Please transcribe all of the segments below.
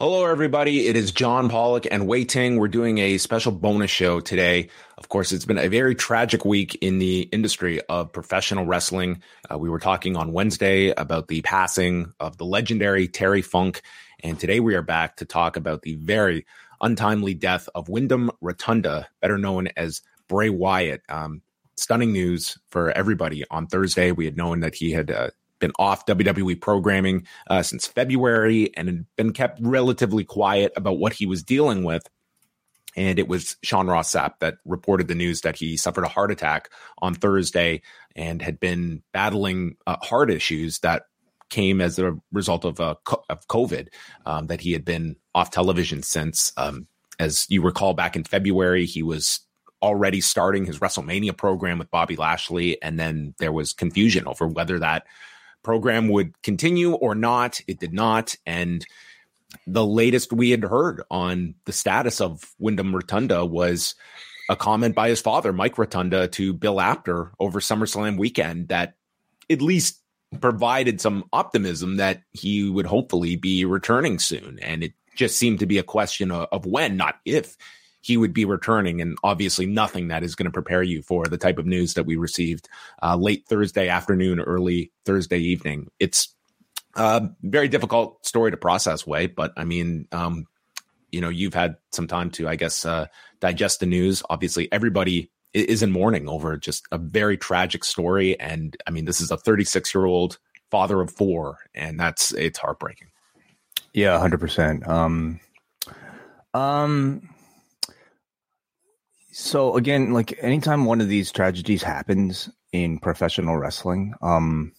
Hello, everybody. It is John Pollock and Wai Ting. We're doing a special bonus show today. Of course, it's been a very tragic week in the industry of professional wrestling. Uh, we were talking on Wednesday about the passing of the legendary Terry Funk. And today we are back to talk about the very untimely death of Windham Rotunda, better known as Bray Wyatt. Um, stunning news for everybody on Thursday. We had known that he had uh, been off WWE programming uh, since February and had been kept relatively quiet about what he was dealing with. And it was Sean Ross Sapp that reported the news that he suffered a heart attack on Thursday and had been battling uh, heart issues that came as a result of uh, of COVID. Um, that he had been off television since, um, as you recall, back in February, he was already starting his WrestleMania program with Bobby Lashley, and then there was confusion over whether that program would continue or not. It did not. And the latest we had heard on the status of Windham Rotunda was a comment by his father, Mike Rotunda, to Bill Apter over SummerSlam weekend that at least provided some optimism that he would hopefully be returning soon. And it just seemed to be a question of, of when, not if he would be returning, and obviously nothing that is going to prepare you for the type of news that we received uh, late Thursday afternoon, early Thursday evening. It's a uh, very difficult story to process, Wai, but I mean, um, you know, you've had some time to, I guess, uh, digest the news. Obviously, everybody is in mourning over just a very tragic story, and I mean, this is a 36 year old father of four, and that's it's heartbreaking. Yeah, hundred percent. Um, um, so again, like anytime one of these tragedies happens in professional wrestling, um,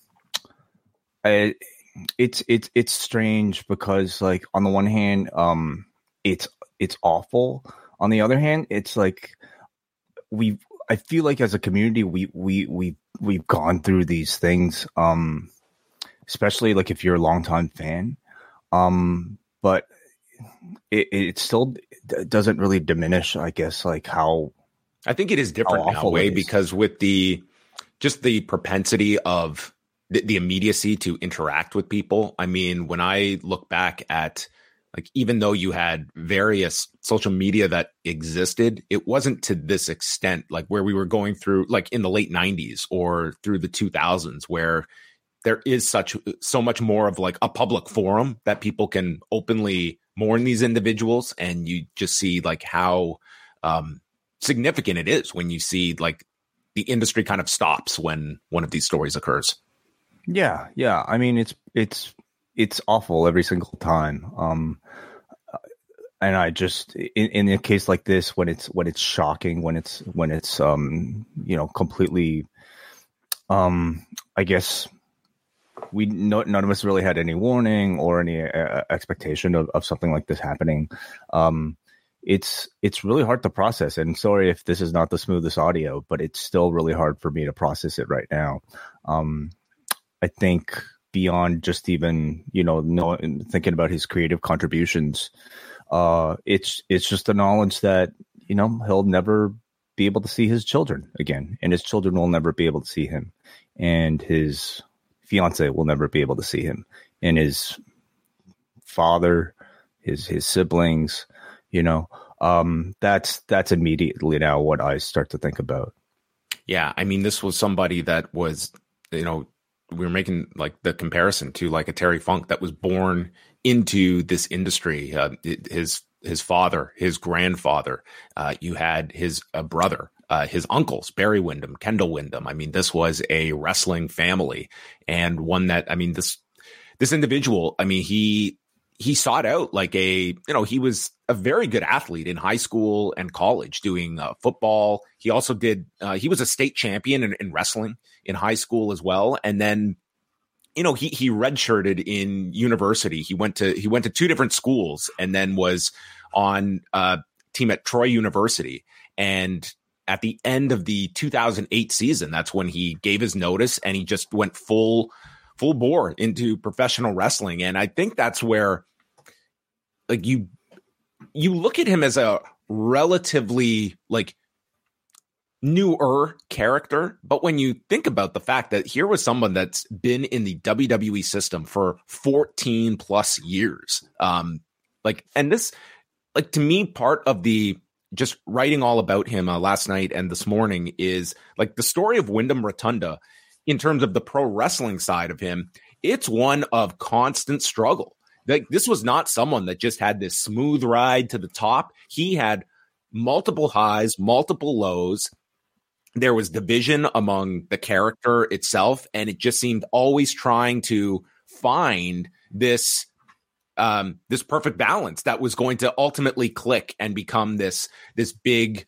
it's it's it's strange because like on the one hand, um, it's it's awful. On the other hand, it's like we I feel like as a community we we we we've gone through these things, um, especially like if you're a longtime fan. Um, but it, it still doesn't really diminish, I guess, like how I think it is different now, Wai because with the just the propensity of the, the, immediacy to interact with people. I mean, when I look back at like even though you had various social media that existed, it wasn't to this extent, like where we were going through, like in the late '90s or through the 2000s, where there is such so much more of like a public forum that people can openly mourn these individuals and you just see like how um significant it is when you see like the industry kind of stops when one of these stories occurs. Yeah yeah. I mean it's it's it's awful every single time. Um and i just in, in a case like this when it's when it's shocking when it's when it's um you know completely um i guess we no, none of us really had any warning or any uh, expectation of, of something like this happening. Um, it's it's really hard to process. And sorry if this is not the smoothest audio, but it's still really hard for me to process it right now. Um, I think beyond just even you know knowing, thinking about his creative contributions, uh, it's it's just the knowledge that you know he'll never be able to see his children again, and his children will never be able to see him, and his fiance will never be able to see him, and his father, his his siblings, you know, um, that's that's immediately now what I start to think about. Yeah, I mean, this was somebody that was, you know, we were making like the comparison to like a Terry Funk that was born into this industry. Uh, his his father, his grandfather, uh, you had his uh, brother uh, his uncles, Barry Windham, Kendall Windham. I mean, this was a wrestling family and one that, I mean, this, this individual, I mean, he, he sought out like a, you know, he was a very good athlete in high school and college doing uh, football. He also did, uh, he was a state champion in, in wrestling in high school as well. And then, you know, he, he redshirted in university. He went to, he went to two different schools and then was on a uh, team at Troy University. And at the end of the 2008 season. That's when he gave his notice and he just went full full bore into professional wrestling. And I think that's where like you you look at him as a relatively like newer character, but when you think about the fact that here was someone that's been in the WWE system for 14 plus years, um, Like, and this, like to me, part of the just writing all about him uh, last night and this morning is like the story of Windham Rotunda in terms of the pro wrestling side of him. It's one of constant struggle. Like this was not someone that just had this smooth ride to the top. He had multiple highs, multiple lows. There was division among the character itself, and it just seemed always trying to find this um, this perfect balance that was going to ultimately click and become this this big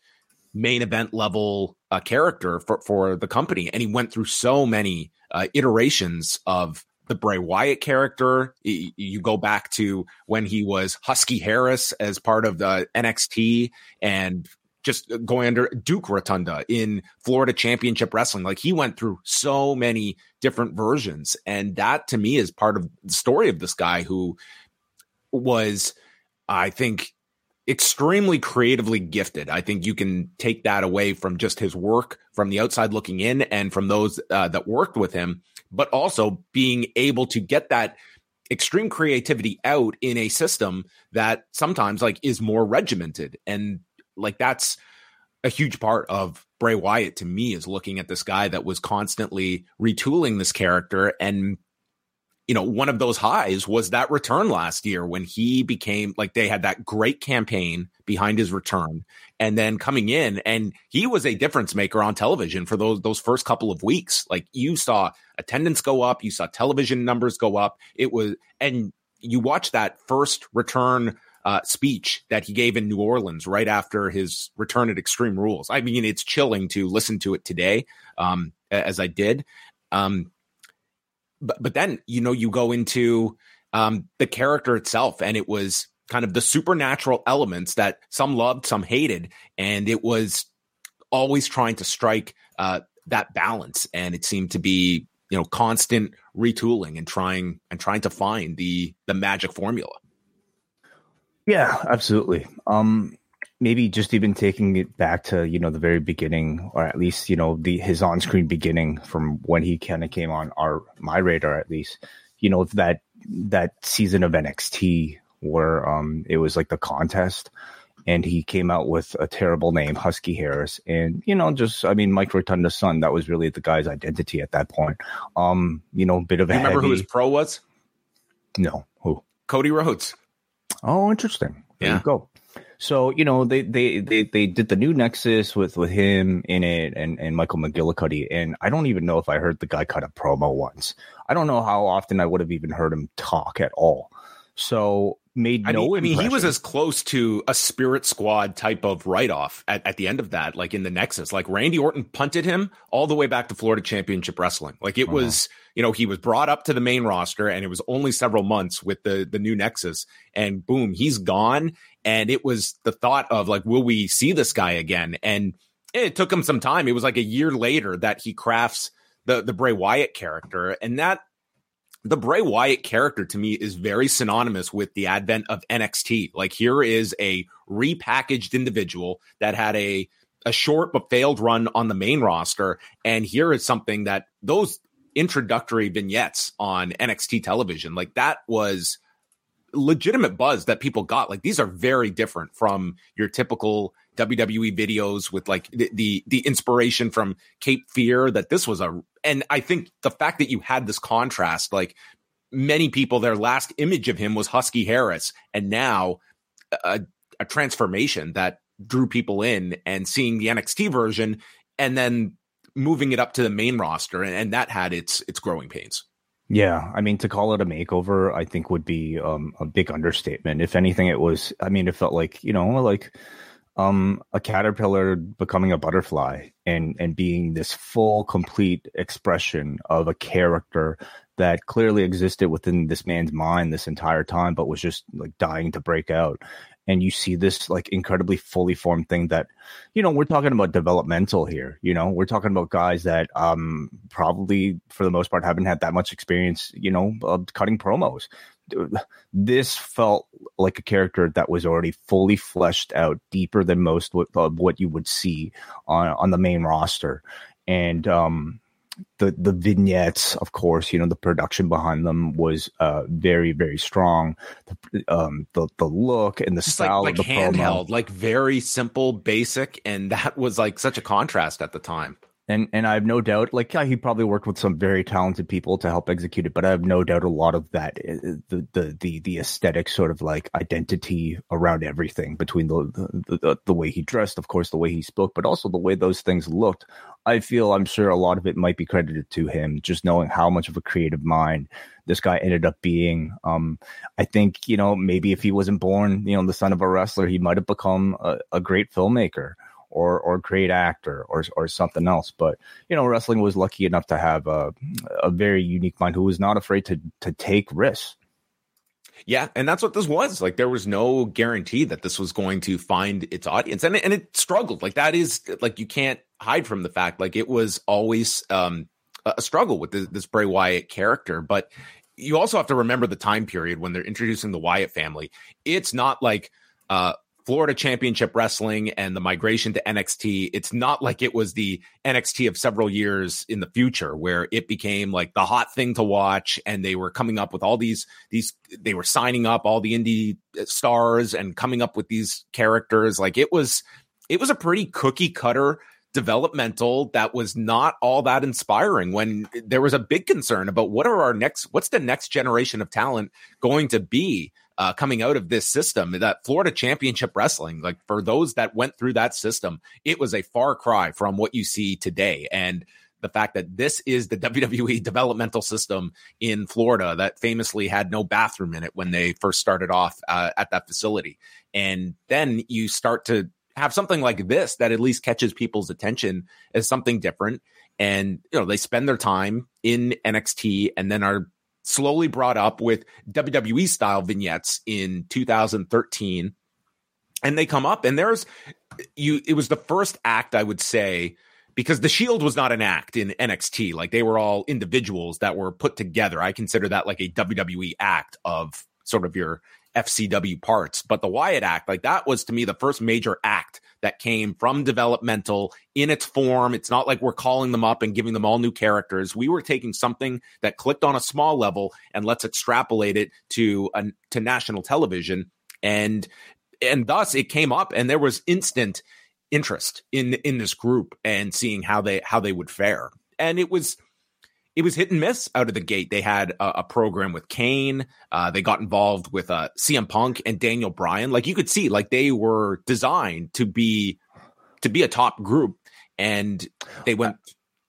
main event level uh, character for for the company. And he went through so many uh, iterations of the Bray Wyatt character. You go back to when he was Husky Harris as part of the NXT and just going under Duke Rotunda in Florida Championship Wrestling. Like he went through so many different versions. And that to me is part of the story of this guy who was, I think, extremely creatively gifted. I think you can take that away from just his work from the outside looking in and from those uh, that worked with him, but also being able to get that extreme creativity out in a system that sometimes like is more regimented and like that's a huge part of Bray Wyatt to me is looking at this guy that was constantly retooling this character and you know, one of those highs was that return last year when he became like they had that great campaign behind his return and then coming in and he was a difference maker on television for those those first couple of weeks. Like you saw attendance go up, you saw television numbers go up. It was and you watch that first return uh, speech that he gave in New Orleans right after his return at Extreme Rules. I mean, it's chilling to listen to it today, um, as I did. Um, but but then you know you go into um, the character itself, and it was kind of the supernatural elements that some loved, some hated, and it was always trying to strike uh, that balance, and it seemed to be you know constant retooling and trying and trying to find the the magic formula. Yeah, absolutely. Um, maybe just even taking it back to you know the very beginning or at least you know the his on-screen beginning from when he kind of came on our my radar at least you know that that season of NXT where um it was like the contest and he came out with a terrible name Husky Harris. And you know just I mean Mike Rotunda's son that was really the guy's identity at that point. Um you know a bit of a remember heavy, who his pro was? No who? Cody Rhodes. Oh interesting. There yeah. you go so you know they, they they they did the new Nexus with with him in it and and Michael McGillicuddy and I don't even know if I heard the guy cut a promo once. I don't know how often I would have even heard him talk at all. So made I no. mean, I mean, he was as close to a Spirit Squad type of write off at, at the end of that, like in the Nexus. Like Randy Orton punted him all the way back to Florida Championship Wrestling. Like it Uh-huh. was, you know, he was brought up to the main roster, and it was only several months with the the new Nexus, and boom, he's gone. And it was the thought of like, will we see this guy again? And it took him some time. It was like a year later that he crafts the the Bray Wyatt character, and that the Bray Wyatt character to me is very synonymous with the advent of NXT. Like here is a repackaged individual that had a a short but failed run on the main roster, and here is something that those introductory vignettes on NXT television, like that was legitimate buzz that people got. Like these are very different from your typical WWE videos with like the, the the inspiration from Cape Fear that this was a and I think the fact that you had this contrast like many people their last image of him was Husky Harris and now a, a transformation that drew people in and seeing the NXT version and then moving it up to the main roster and, and that had its its growing pains. Yeah, I mean to call it a makeover, I think would be um, a big understatement. If anything, it was. I mean, it felt like you know, like um, a caterpillar becoming a butterfly and and being this full, complete expression of a character that clearly existed within this man's mind this entire time, but was just like dying to break out. And you see this like incredibly fully formed thing that, you know, we're talking about developmental here. You know, we're talking about guys that um probably for the most part haven't had that much experience, you know, of cutting promos. This felt like a character that was already fully fleshed out, deeper than most what, of what you would see on on the main roster, and um, the the vignettes, of course, you know the production behind them was uh, very very strong. The um, the the look and the Just style like, like handheld, promo. like very simple, basic, and that was like such a contrast at the time. And and I have no doubt, like yeah, he probably worked with some very talented people to help execute it, but I have no doubt a lot of that, uh, the the the the aesthetic sort of like identity around everything between the the, the the way he dressed, of course, the way he spoke, but also the way those things looked. I feel I'm sure a lot of it might be credited to him, just knowing how much of a creative mind this guy ended up being. Um, I think you know maybe if he wasn't born, you know, the son of a wrestler, he might have become a, a great filmmaker or or great actor or or something else. But you know, wrestling was lucky enough to have a a very unique mind who was not afraid to to take risks. Yeah, and that's what this was. Like there was no guarantee that this was going to find its audience. And it, and it struggled. Like that is like you can't hide from the fact like it was always um a struggle with this, this Bray Wyatt character, but you also have to remember the time period when they're introducing the Wyatt family. It's not like uh Florida Championship Wrestling and the migration to NXT, it's not like it was the NXT of several years in the future where it became like the hot thing to watch and they were coming up with all these these they were signing up all the indie uh, stars and coming up with these characters. Like it was it was a pretty cookie cutter developmental that was not all that inspiring when there was a big concern about what are our next what's the next generation of talent going to be uh, coming out of this system that Florida Championship Wrestling like for those that went through that system it was a far cry from what you see today and the fact that this is the WWE developmental system in Florida that famously had no bathroom in it when they first started off uh, at that facility and then you start to have something like this that at least catches people's attention as something different. And, you know, they spend their time in NXT and then are slowly brought up with WWE style vignettes in 2013. And they come up and there's you, it was the first act, I would say, because the Shield was not an act in NXT. Like they were all individuals that were put together. I consider that like a WWE act of sort of your FCW parts. But the Wyatt Act, like that was to me the first major act that came from developmental in its form. It's not like we're calling them up and giving them all new characters. We were taking something that clicked on a small level and let's extrapolate it to a, to national television. And and thus it came up and there was instant interest in in this group and seeing how they how they would fare. And it was it was hit and miss out of the gate. They had a, a program with Kane. Uh, they got involved with uh, CM Punk and Daniel Bryan. Like you could see, like they were designed to be to be a top group, and they went.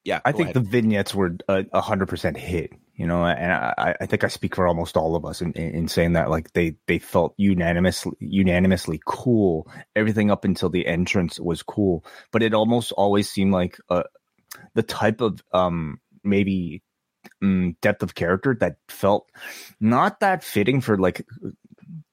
Yeah, I think ahead. the vignettes were a hundred percent hit. You know, and I, I think I speak for almost all of us in, in, in saying that like they they felt unanimously unanimously cool. Everything up until the entrance was cool, but it almost always seemed like uh, the type of um maybe um, depth of character that felt not that fitting for like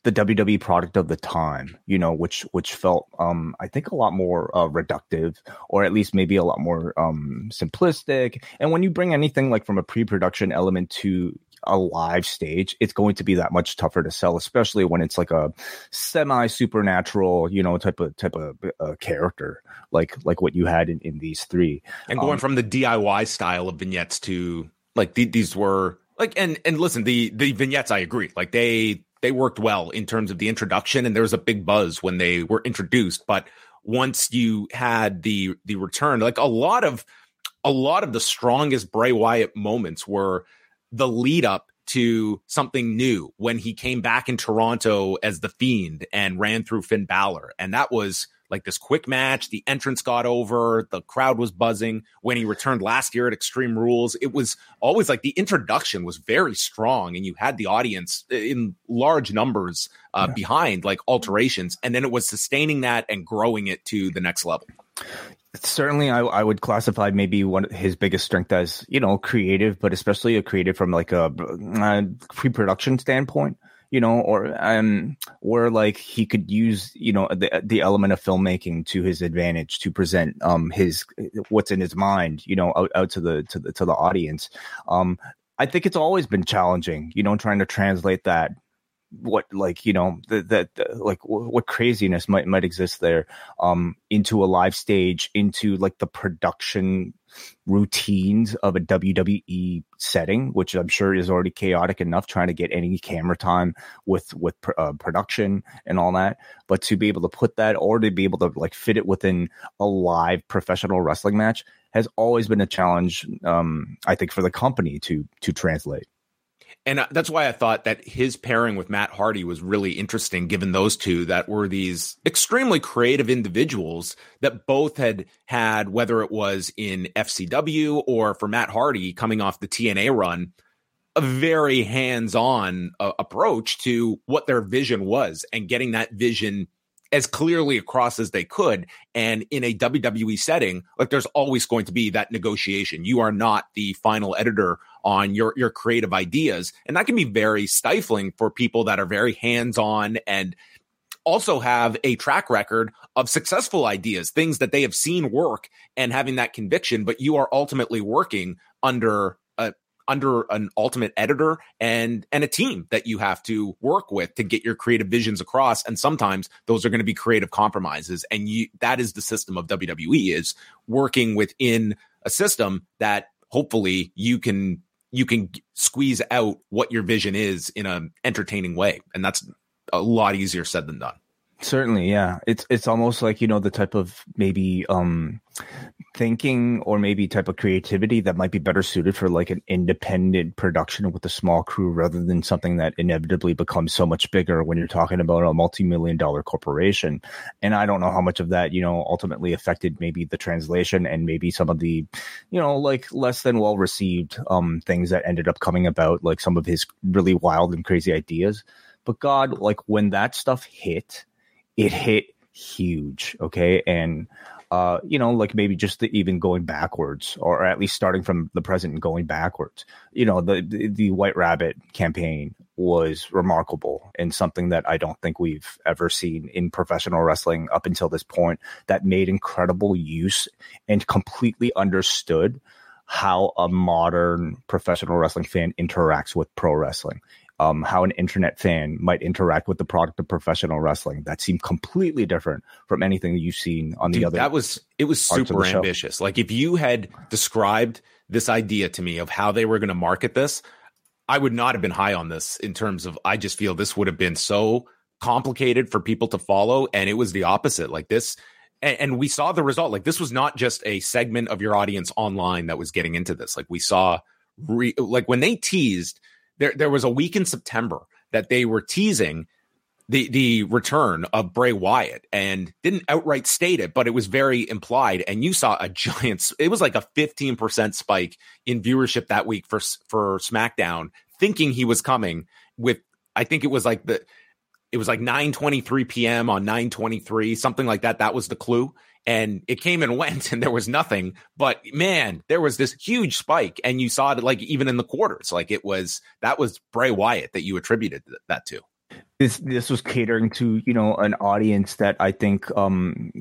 the WWE product of the time, you know, which which felt um I think a lot more uh, reductive or at least maybe a lot more um simplistic. And when you bring anything like from a pre-production element to a live stage, it's going to be that much tougher to sell, especially when it's like a semi supernatural, you know, type of type of uh, character like like what you had in, in these three. And going um, from the DIY style of vignettes to like th- these were like and and listen, the the vignettes I agree, like they they worked well in terms of the introduction, and there was a big buzz when they were introduced, but once you had the the return, like a lot of a lot of the strongest Bray Wyatt moments were the lead up to something new when he came back in Toronto as the Fiend and ran through Finn Balor. And that was like this quick match. The entrance got over, the crowd was buzzing. When he returned last year at Extreme Rules, it was always like the introduction was very strong, and you had the audience in large numbers uh, yeah. behind like alterations. And then it was sustaining that and growing it to the next level certainly I, I would classify maybe one of his biggest strength as you know creative but especially a creative from like a, a pre-production standpoint you know or um where like he could use you know the the element of filmmaking to his advantage to present um his what's in his mind you know out, out to the to the to the audience. Um i think it's always been challenging you know trying to translate that what like you know that like what craziness might might exist there um into a live stage into like the production routines of a WWE setting which I'm sure is already chaotic enough trying to get any camera time with with uh, production and all that. But to be able to put that or to be able to like fit it within a live professional wrestling match has always been a challenge um I think for the company to to translate and uh, that's why I thought that his pairing with Matt Hardy was really interesting, given those two that were these extremely creative individuals that both had had, whether it was in FCW or for Matt Hardy coming off the TNA run, a very hands on uh, approach to what their vision was and getting that vision as clearly across as they could. And in a WWE setting, like there's always going to be that negotiation. You are not the final editor on your, your creative ideas. And that can be very stifling for people that are very hands on and also have a track record of successful ideas, things that they have seen work and having that conviction, but you are ultimately working under under an ultimate editor and and a team that you have to work with to get your creative visions across. And sometimes those are going to be creative compromises and you that is the system of WWE is working within a system that hopefully you can you can squeeze out what your vision is in an entertaining way. And that's a lot easier said than done. Certainly, yeah. It's it's almost like you know the type of maybe um thinking or maybe type of creativity that might be better suited for like an independent production with a small crew rather than something that inevitably becomes so much bigger when you're talking about a multi-million dollar corporation. And I don't know how much of that, you know, ultimately affected maybe the translation and maybe some of the, you know, like less than well received um things that ended up coming about, like some of his really wild and crazy ideas. But God, like when that stuff hit, it hit huge. Okay. And, uh, you know, like maybe just the, even going backwards, or at least starting from the present and going backwards. You know, the, the, the White Rabbit campaign was remarkable and something that I don't think we've ever seen in professional wrestling up until this point. That made incredible use and completely understood how a modern professional wrestling fan interacts with pro wrestling um, how an internet fan might interact with the product of professional wrestling. That seemed completely different from anything that you've seen on the other. That was it was super ambitious. Like if you had described this idea to me of how they were going to market this, I would not have been high on this in terms of. I just feel this would have been so complicated for people to follow, and it was the opposite. Like this. And, and we saw the result. Like this was not just a segment of your audience online that was getting into this. Like we saw, re, like when they teased there there was a week in September that they were teasing the the return of Bray Wyatt and didn't outright state it, but it was very implied. And you saw a giant. It was like a fifteen percent spike in viewership that week for for SmackDown, thinking he was coming with. I think it was like the. It was like 9:23 p.m. on 9:23, something like that. That was the clue and it came and went and there was nothing. But man there was this huge spike and you saw it like even in the quarters. Like it was that was bray wyatt that you attributed that to. This this was catering to you know an audience that I think um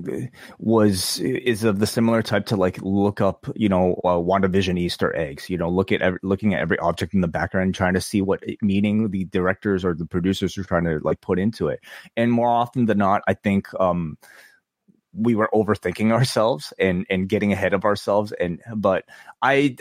was is of the similar type to like look up you know uh, WandaVision Easter eggs. You know look at every, looking at every object in the background trying to see what meaning the directors or the producers are trying to like put into it. And more often than not I think um we were overthinking ourselves and and getting ahead of ourselves. And but i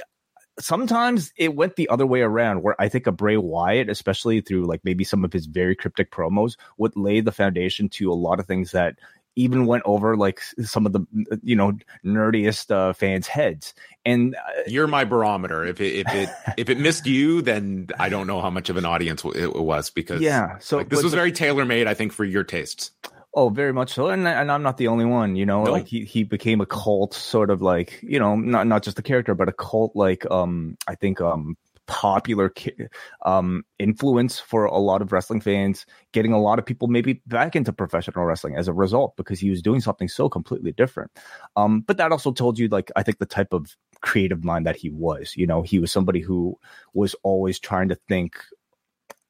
sometimes it went the other way around where i think a bray wyatt especially through like maybe some of his very cryptic promos would lay the foundation to a lot of things that even went over like some of the you know nerdiest uh, fans heads. And uh, you're my barometer. If it if it if it missed you then i don't know how much of an audience it was because yeah so like, this was very tailor made i think for your tastes Oh, very much so, and and I'm not the only one. You know, nope. like he he became a cult, sort of like you know, not not just a character, but a cult like um I think um popular um influence for a lot of wrestling fans, getting a lot of people maybe back into professional wrestling as a result because he was doing something so completely different. Um, but that also told you like I think the type of creative mind that he was. You know, he was somebody who was always trying to think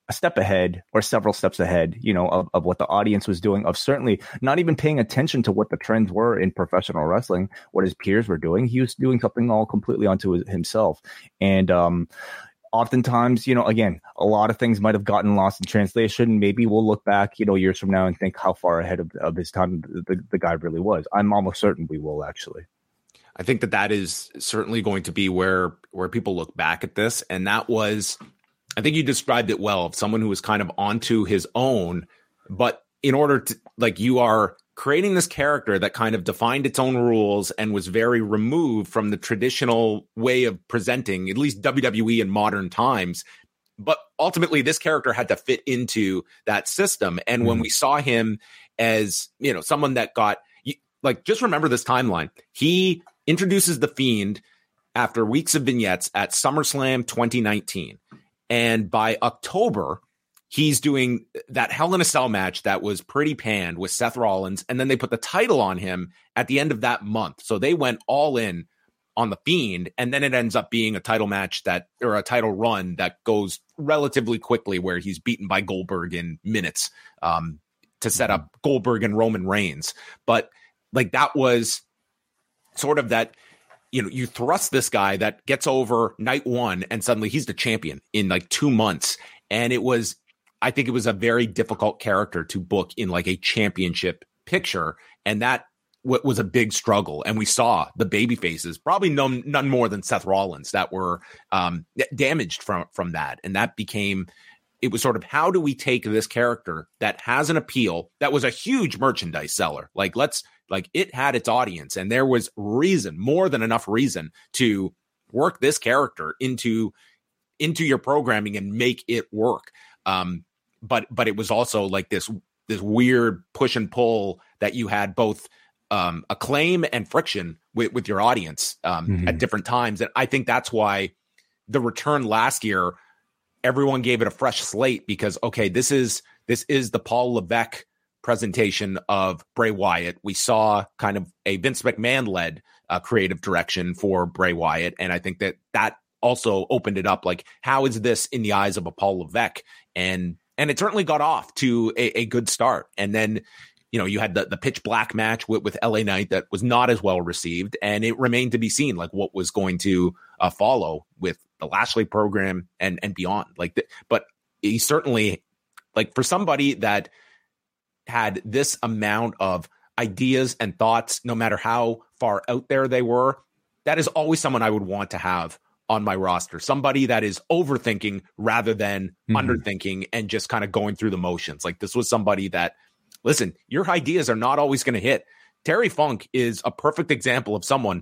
a step ahead or several steps ahead, you know, of, of what the audience was doing, of certainly not even paying attention to what the trends were in professional wrestling, what his peers were doing. He was doing something all completely onto himself. And, um, oftentimes, you know, again, a lot of things might have gotten lost in translation. Maybe we'll look back, you know, years from now and think how far ahead of, of his time the, the guy really was. I'm almost certain we will actually. I think that that is certainly going to be where where people look back at this, and that was, I think you described it well, of someone who was kind of onto his own, but in order to like you are creating this character that kind of defined its own rules and was very removed from the traditional way of presenting, at least WWE in modern times. But ultimately, this character had to fit into that system. And mm-hmm. when we saw him as, you know, someone that got, like, just remember this timeline. He introduces The Fiend after weeks of vignettes at SummerSlam 2019. And by October, he's doing that Hell in a Cell match that was pretty panned with Seth Rollins, and then they put the title on him at the end of that month. So they went all in on the Fiend, and then it ends up being a title match that or a title run that goes relatively quickly, where he's beaten by Goldberg in minutes um, to set up Goldberg and Roman Reigns. But like that was sort of that you know, you thrust this guy that gets over night one and suddenly he's the champion in like two months. And it was I think it was a very difficult character to book in like a championship picture. And that w- was a big struggle. And we saw the baby faces, probably none, none more than Seth Rollins that were um, damaged from, from that. And that became, it was sort of how do we take this character that has an appeal that was a huge merchandise seller? Like, let's, like, it had its audience and there was reason, more than enough reason to work this character into into your programming and make it work. Um, but but it was also like this this weird push and pull that you had both um, acclaim and friction with, with your audience um, mm-hmm. at different times. And I think that's why the return last year, everyone gave it a fresh slate because okay, this is this is the Paul Levesque presentation of Bray Wyatt. We saw kind of a Vince McMahon led uh, creative direction for Bray Wyatt, and I think that that also opened it up. Like, how is this in the eyes of a Paul Levesque? And and it certainly got off to a, a good start. And then, you know, you had the, the pitch black match with, with LA Knight that was not as well received, and it remained to be seen like what was going to uh, follow with the Lashley program and and beyond. Like, the, but he certainly like for somebody that had this amount of ideas and thoughts, no matter how far out there they were, that is always someone I would want to have on my roster. Somebody that is overthinking rather than mm-hmm. underthinking and just kind of going through the motions. Like this was somebody that, listen, your ideas are not always going to hit. Terry Funk is a perfect example of someone.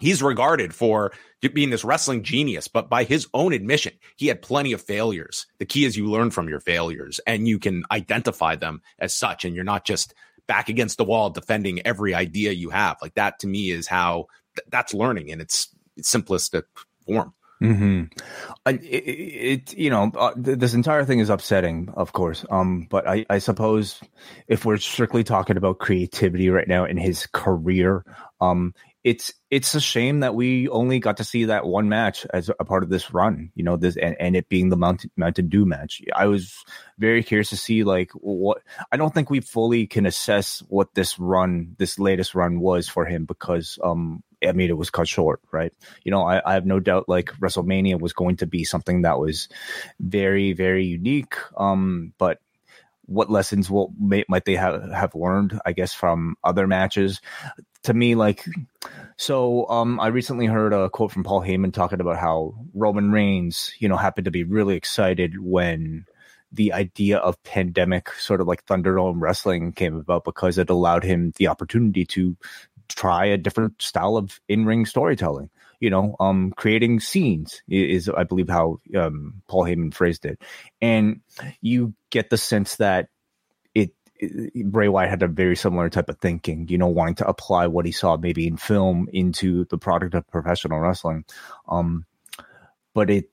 He's regarded for being this wrestling genius, but by his own admission, he had plenty of failures. The key is you learn from your failures and you can identify them as such. And you're not just back against the wall defending every idea you have. Like that to me is how th- that's learning in its simplistic form. Mm-hmm. It, it, you know, uh, th- this entire thing is upsetting, of course. Um, but I, I suppose if we're strictly talking about creativity right now in his career, um, it's it's a shame that we only got to see that one match as a part of this run, you know, this and, and it being the Mountain Mountain Dew match. I was very curious to see like what I don't think we fully can assess what this run, this latest run was for him because um I mean, it was cut short, right? You know, I, I, have no doubt like WrestleMania was going to be something that was very, very unique. Um, but what lessons will may, might they have have learned? I guess from other matches. To me, like, so um, I recently heard a quote from Paul Heyman talking about how Roman Reigns, you know, happened to be really excited when the idea of pandemic sort of like Thunderdome wrestling came about because it allowed him the opportunity to try a different style of in-ring storytelling you know um creating scenes is i believe how um paul heyman phrased it. And you get the sense that it, it bray wyatt had a very similar type of thinking you know wanting to apply what he saw maybe in film into the product of professional wrestling. Um but it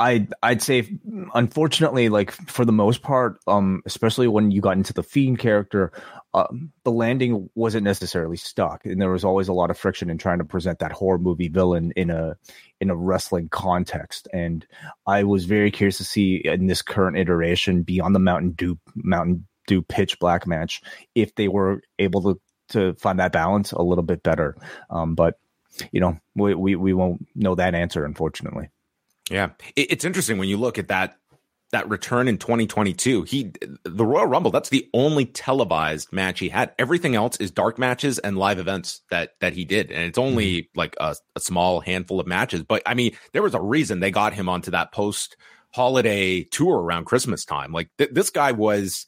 I I'd say unfortunately like for the most part um especially when you got into the fiend character um, the landing wasn't necessarily stuck and there was always a lot of friction in trying to present that horror movie villain in a in a wrestling context and I was very curious to see in this current iteration beyond the Mountain Dew Mountain Dew pitch black match if they were able to to find that balance a little bit better. Um but you know we we, we won't know that answer unfortunately Yeah, it's interesting when you look at that that return in 2022. He the Royal Rumble, that's the only televised match he had. Everything else is dark matches and live events that that he did. And it's only mm-hmm. like a, a, small handful of matches. But I mean, there was a reason they got him onto that post holiday tour around Christmas time. Like th- this guy was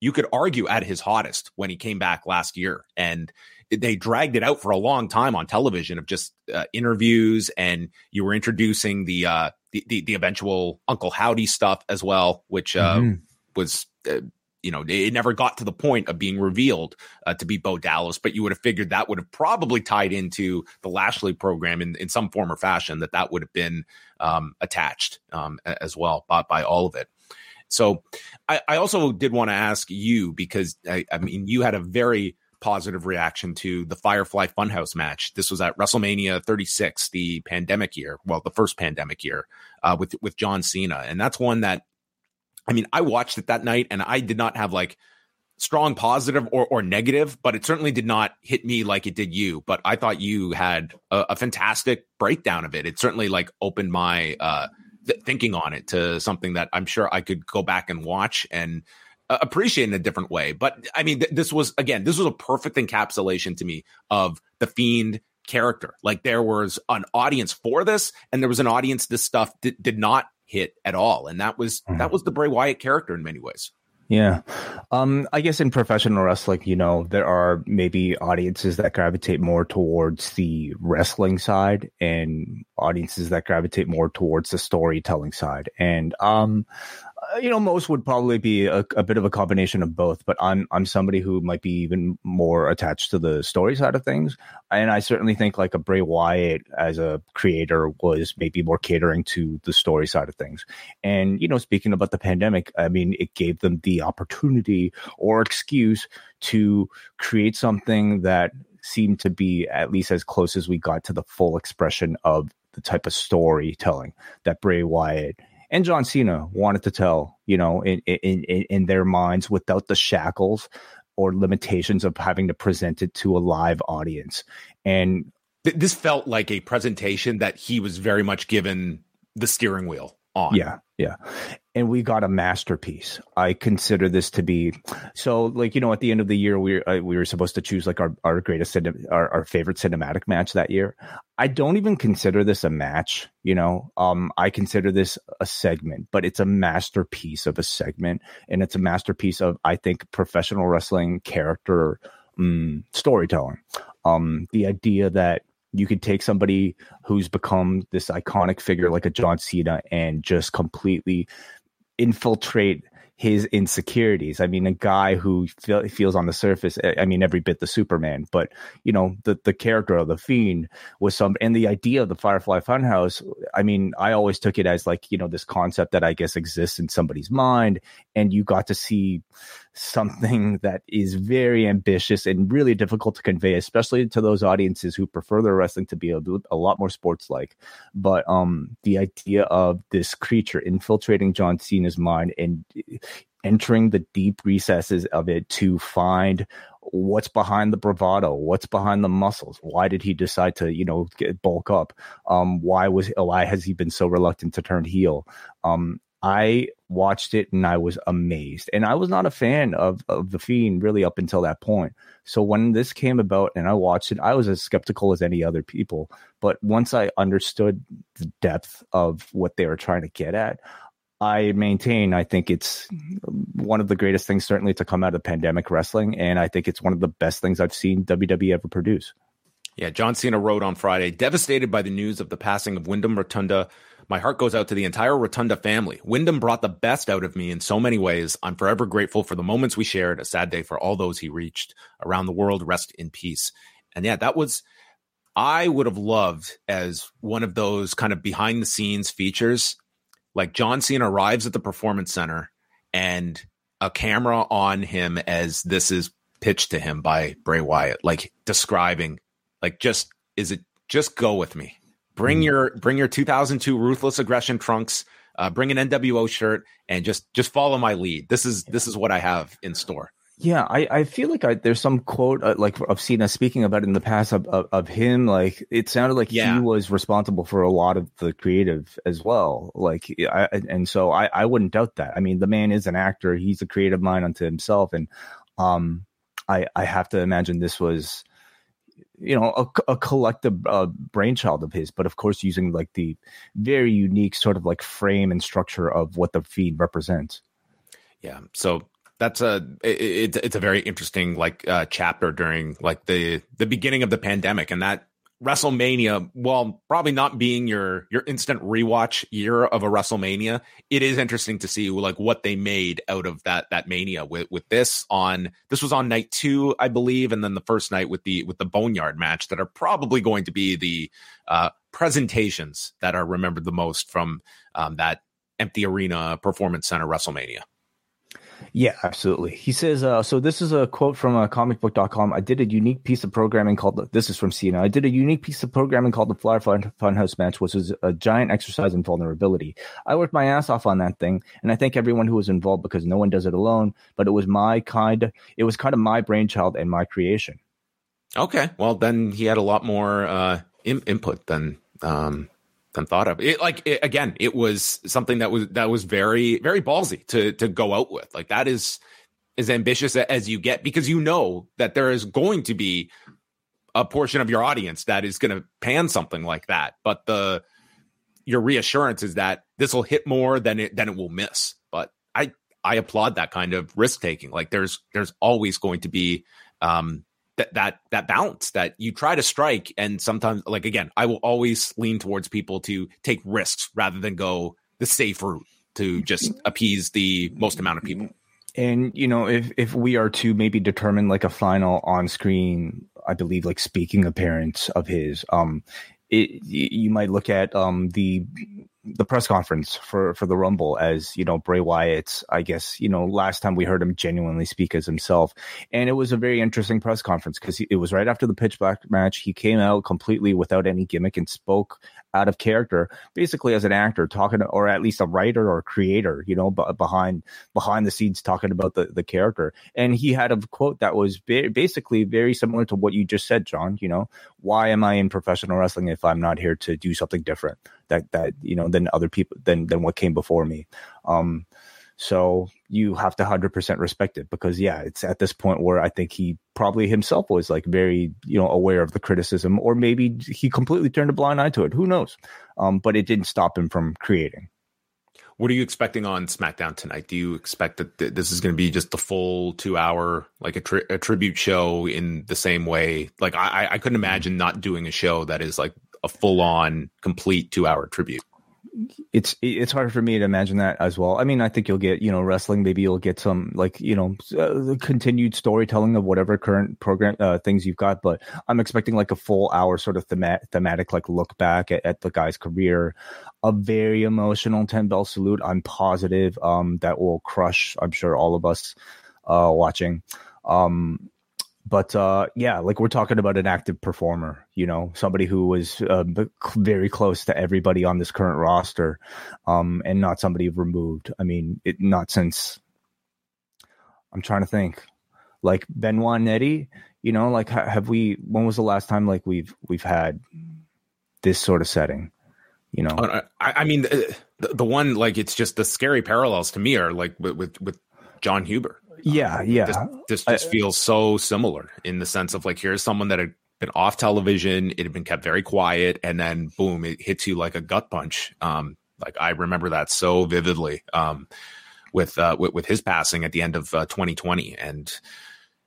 you could argue at his hottest when he came back last year. And they dragged it out for a long time on television of just uh, interviews and you were introducing the, uh, the, the, the eventual Uncle Howdy stuff as well, which uh, mm-hmm. was uh, you know it never got to the point of being revealed uh, to be Bo Dallas, but you would have figured that would have probably tied into the Lashley program in, in some form or fashion that that would have been um, attached um, as well by, by all of it. So I, I also did want to ask you because I, I mean you had a very positive reaction to the Firefly Funhouse match. This was at WrestleMania 36, the pandemic year, well, the first pandemic year, uh, with with John Cena, and that's one that, I mean, I watched it that night, and I did not have like strong positive or, or negative, but it certainly did not hit me like it did you. But I thought you had a, a fantastic breakdown of it. It certainly like opened my uh, th- thinking on it to something that I'm sure I could go back and watch and appreciate in a different way. But I mean, th- this was again, this was a perfect encapsulation to me of the fiend character. Like there was an audience for this, and there was an audience this stuff did, did not hit at all, and that was mm-hmm. that was the Bray Wyatt character in many ways. Yeah. Um, I guess in professional wrestling, you know, there are maybe audiences that gravitate more towards the wrestling side and audiences that gravitate more towards the storytelling side. And um, uh, you know, most would probably be a, a, bit of a combination of both, but I'm I'm somebody who might be even more attached to the story side of things, and I certainly think like a Bray Wyatt as a creator was maybe more catering to the story side of things. And you know, speaking about the pandemic, I mean, it gave them the opportunity or excuse to create something that seemed to be at least as close as we got to the full expression of the type of storytelling that Bray Wyatt and John Cena wanted to tell, you know, in in in their minds without the shackles or limitations of having to present it to a live audience. And this felt like a presentation that he was very much given the steering wheel on. Yeah, yeah. And we got a masterpiece. I consider this to be so. Like you know, at the end of the year, we uh, we were supposed to choose like our our greatest our, our favorite cinematic match that year. I don't even consider this a match. You know, um, I consider this a segment, but it's a masterpiece of a segment, and it's a masterpiece of I think professional wrestling character um, storytelling. Um, the idea that you could take somebody who's become this iconic figure like a John Cena and just completely infiltrate his insecurities. I mean, a guy who feel, feels on the surface, I mean, every bit the Superman, but you know, the the character of the Fiend was some, and the idea of the Firefly Funhouse. I mean, I always took it as like you know this concept that I guess exists in somebody's mind, and you got to see something that is very ambitious and really difficult to convey, especially to those audiences who prefer their wrestling to be a, a lot more sports like. But um, the idea of this creature infiltrating John Cena's mind and entering the deep recesses of it to find what's behind the bravado what's behind the muscles why did he decide to you know get, bulk up um why was why has he been so reluctant to turn heel um I watched it and I was amazed. And I was not a fan of, of The Fiend really up until that point. So when this came about and I watched it, I was as skeptical as any other people. But once I understood the depth of what they were trying to get at, I maintain I think it's one of the greatest things certainly to come out of pandemic wrestling. And I think it's one of the best things I've seen WWE ever produce. Yeah, John Cena wrote on Friday, devastated by the news of the passing of Windham Rotunda my heart goes out to the entire Rotunda family. Windham brought the best out of me in so many ways. I'm forever grateful for the moments we shared. A sad day for all those he reached around the world. Rest in peace. And yeah, that was, I would have loved as one of those kind of behind the scenes features. Like John Cena arrives at the performance center and a camera on him as this is pitched to him by Bray Wyatt, like describing, like just, is it just go with me? Bring mm. your bring your 2002 ruthless aggression trunks. Uh, bring an NWO shirt and just just follow my lead. This is this is what I have in store. Yeah, I, I feel like I, there's some quote uh, like I've seen us speaking about in the past of, of, of him. Like it sounded like yeah. he was responsible for a lot of the creative as well. Like, I, and so I, I wouldn't doubt that. I mean, the man is an actor; he's a creative mind unto himself, and um, I I have to imagine this was, you know, a, a collective uh, brainchild of his, but of course using like the very unique sort of like frame and structure of what the Fiend represents. Yeah. So that's a it, it's a very interesting like uh, chapter during like the the beginning of the pandemic and that WrestleMania, while probably not being your your instant rewatch year of a WrestleMania, it is interesting to see like what they made out of that that mania with with this on this was on night two, I believe, and then the first night with the with the Boneyard match that are probably going to be the uh, presentations that are remembered the most from um, that empty arena performance center WrestleMania. Yeah, absolutely. He says, uh, so this is a quote from uh, comicbook.com. I did a unique piece of programming called, this is from CNN. I did a unique piece of programming called the Flyer Fun, Funhouse match, which was a giant exercise in vulnerability. I worked my ass off on that thing, and I thank everyone who was involved because no one does it alone, but it was my kind, it was kind of my brainchild and my creation. Okay. Well, then he had a lot more uh, in- input than um, than thought of. It like it, again, it was something that was that was very very ballsy to to go out with. Like that is as ambitious as you get because you know that there is going to be a portion of your audience that is going to pan something like that. But the your reassurance is that this will hit more than it than it will miss. But I I applaud that kind of risk taking. Like there's there's always going to be um that that that balance that you try to strike and sometimes like again i will always lean towards people to take risks rather than go the safe route to just appease the most amount of people. And you know if if we are to maybe determine like a final on screen i believe like speaking appearance of his um it, you might look at um the the press conference for for the Rumble as you know Bray Wyatt. I guess you know last time we heard him genuinely speak as himself, and it was a very interesting press conference because it was right after the pitch black match. He came out completely without any gimmick and spoke out of character, basically as an actor talking, or at least a writer or creator, you know, b- behind behind the scenes talking about the the character. And he had a quote that was ba- basically very similar to what you just said, John. You know, why am I in professional wrestling if I'm not here to do something different that that you know than other people than than what came before me? Um, so you have to 100% respect it because, yeah, it's at this point where I think he probably himself was like very, you know, aware of the criticism, or maybe he completely turned a blind eye to it. Who knows? Um, but it didn't stop him from creating. What are you expecting on SmackDown tonight? Do you expect that th- this is going to be just the full two hour, like a, tri- a, tribute show in the same way? Like, I, I couldn't imagine not doing a show that is like a full on, complete two hour tribute it's it's hard for me to imagine that as well. I mean, I think you'll get you know wrestling. Maybe you'll get some like you know uh, continued storytelling of whatever current program uh, things you've got. But I'm expecting like a full hour sort of thematic, thematic like look back at, at the guy's career. A very emotional ten bell salute. I'm positive um, that will crush. I'm sure all of us uh, watching. Um, but uh, yeah, like we're talking about an active performer, you know, somebody who was uh, very close to everybody on this current roster, um, and not somebody removed. I mean, it not since I'm trying to think, like Benoit and Eddie, you know, like have we? When was the last time like we've we've had this sort of setting? You know, I, I mean, the, the one like it's just the scary parallels to me are like with with, Jon Huber yeah, um, yeah. This, this just I, feels so similar in the sense of like here's someone that had been off television, it had been kept very quiet, and then boom, it hits you like a gut punch. Um, like I remember that so vividly. Um, with uh, with, with his passing at the end of uh, 2020, and,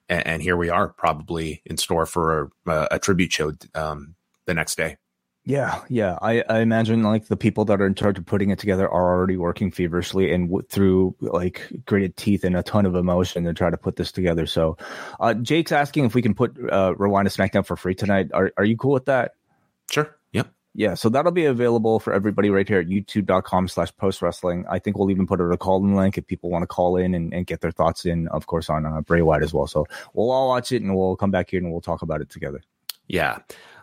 and, and here we are, probably in store for a, a tribute show um, the next day. Yeah, yeah. I, I imagine like the people that are in charge of putting it together are already working feverishly and w- through like gritted teeth and a ton of emotion to try to put this together. So, uh, Jake's asking if we can put uh, Rewind-A-SmackDown for free tonight. Are are you cool with that? Sure. Yep. Yeah, so that'll be available for everybody right here at youtube.com slash post wrestling. I think we'll even put a call in link if people want to call in and, and get their thoughts in, of course, on uh, Bray Wyatt as well. So we'll all watch it and we'll come back here and we'll talk about it together. Yeah.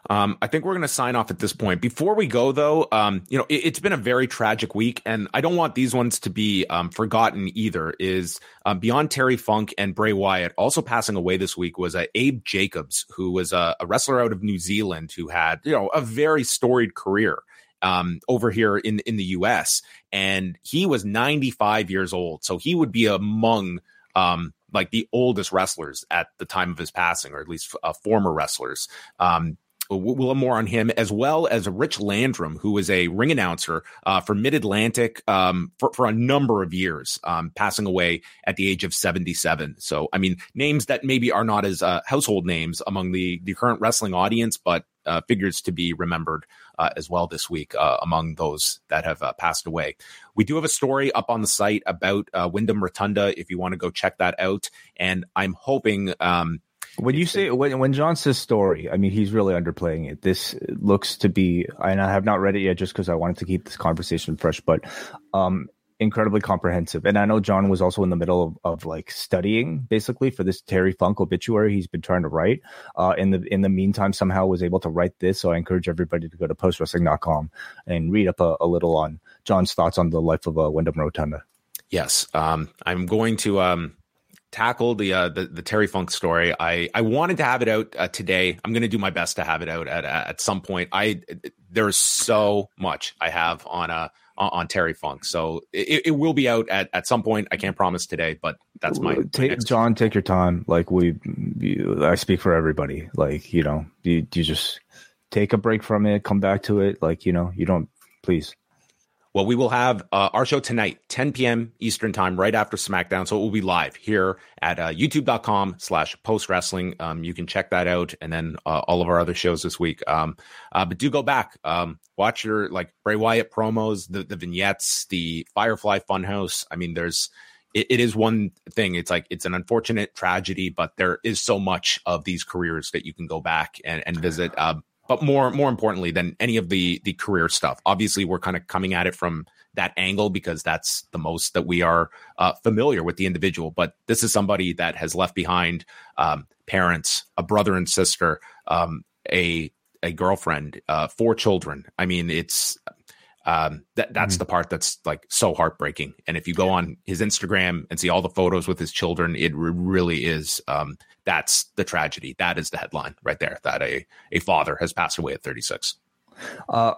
Um, I think we're going to sign off at this point. Before we go, though, um, you know, it, has been a very tragic week, and I don't want these ones to be um, forgotten either. Is um, beyond Terry Funk and Bray Wyatt also passing away this week was uh, Abe Jacobs, who was a, a, wrestler out of New Zealand who had you know a very storied career. Um, over here in in the U.S. and he was 95 years old, so he would be among um, like the oldest wrestlers at the time of his passing, or at least uh, former wrestlers. Um, we'll have more on him as well as Rich Landrum, who was a ring announcer uh, for Mid Atlantic um, for, for a number of years, um, passing away at the age of 77. So, I mean, names that maybe are not as uh, household names among the, the current wrestling audience, but uh, figures to be remembered uh, as well this week uh, among those that have uh, passed away. We do have a story up on the site about uh, Windham Rotunda if you want to go check that out. And I'm hoping. Um, when you say when when John says story, I mean he's really underplaying it. This looks to be, and I have not read it yet, just because I wanted to keep this conversation fresh. But um, incredibly comprehensive. And I know John was also in the middle of, of like studying basically for this Terry Funk obituary he's been trying to write. Uh, in the in the meantime, somehow was able to write this. So I encourage everybody to go to postwrestling.com and read up a, a little on John's thoughts on the life of uh, Windham Rotunda. Yes, um, I'm going to um, tackle the, uh, the, the Terry Funk story. I I wanted to have it out uh, today. I'm going to do my best to have it out at at some point. I there's so much I have on a uh, on, Terry Funk. So it, it, will be out at, at some point. I can't promise today, but that's my, take, my John. Take your time. Like we, you, I speak for everybody. Like you know, you, you just take a break from it, come back to it. Like you know, you don't please. Well, we will have uh, our show tonight, 10 p.m. Eastern time, right after SmackDown. So it will be live here at uh, youtube.com slash post wrestling. Um, you can check that out. And then uh, all of our other shows this week. Um, uh, but do go back, um, watch your like Bray Wyatt promos, the, the vignettes, the Firefly Funhouse. I mean, there's, it, it is one thing. It's like, it's an unfortunate tragedy, but there is so much of these careers that you can go back and, and visit. Um, but more more importantly than any of the the career stuff. Obviously we're kind of coming at it from that angle because that's the most that we are uh, familiar with the individual but this is somebody that has left behind um, parents a brother and sister um, a a girlfriend uh, four children. I mean it's um, that that's mm-hmm. the part that's like so heartbreaking. And if you go on his Instagram and see all the photos with his children, it really is. Um, that's the tragedy. That is the headline right there. That a a father has passed away at 36. Uh,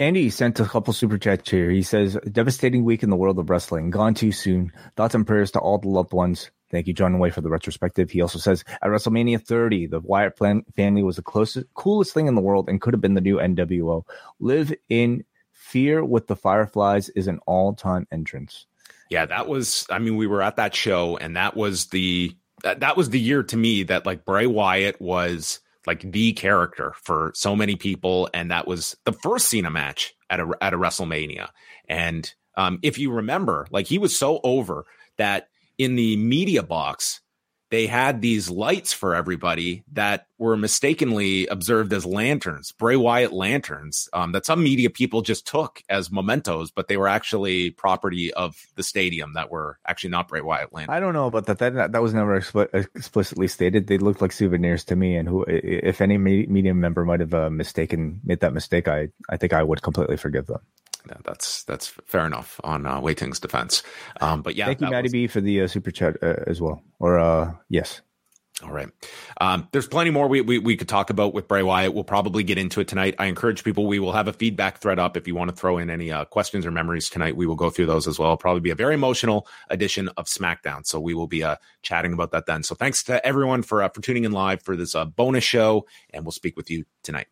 Andy sent a couple super chats here. He says, "Devastating week in the world of wrestling. Gone too soon. Thoughts and prayers to all the loved ones." Thank you, John Wai, for the retrospective. He also says, at WrestleMania 30, the Wyatt family was the closest, coolest thing in the world and could have been the new NWO. Live in Fear with the Fireflies is an all time entrance. Yeah, that was, I mean, we were at that show and that was the, that, that was the year to me that like Bray Wyatt was like the character for so many people. And that was the first Cena match at a, at a WrestleMania. And um, if you remember, like he was so over that in the media box, they had these lights for everybody that were mistakenly observed as lanterns, Bray Wyatt lanterns, um, that some media people just took as mementos, but they were actually property of the stadium that were actually not Bray Wyatt lanterns. I don't know about that. That that was never explicitly stated. They looked like souvenirs to me, and who, if any media member might have uh, mistaken made that mistake, I I think I would completely forgive them yeah, that's that's fair enough on uh, Wai Ting's defense. Um, but yeah, thank you, Maddie was... B, for the uh, super chat uh, as well. Or uh, yes. All right. Um, there's plenty more we, we, we could talk about with Bray Wyatt. We'll probably get into it tonight. I encourage people, we will have a feedback thread up. If you want to throw in any uh, questions or memories tonight, we will go through those as well. It'll probably be a very emotional edition of SmackDown. So we will be uh, chatting about that then. So thanks to everyone for, uh, for tuning in live for this uh, bonus show, and we'll speak with you tonight.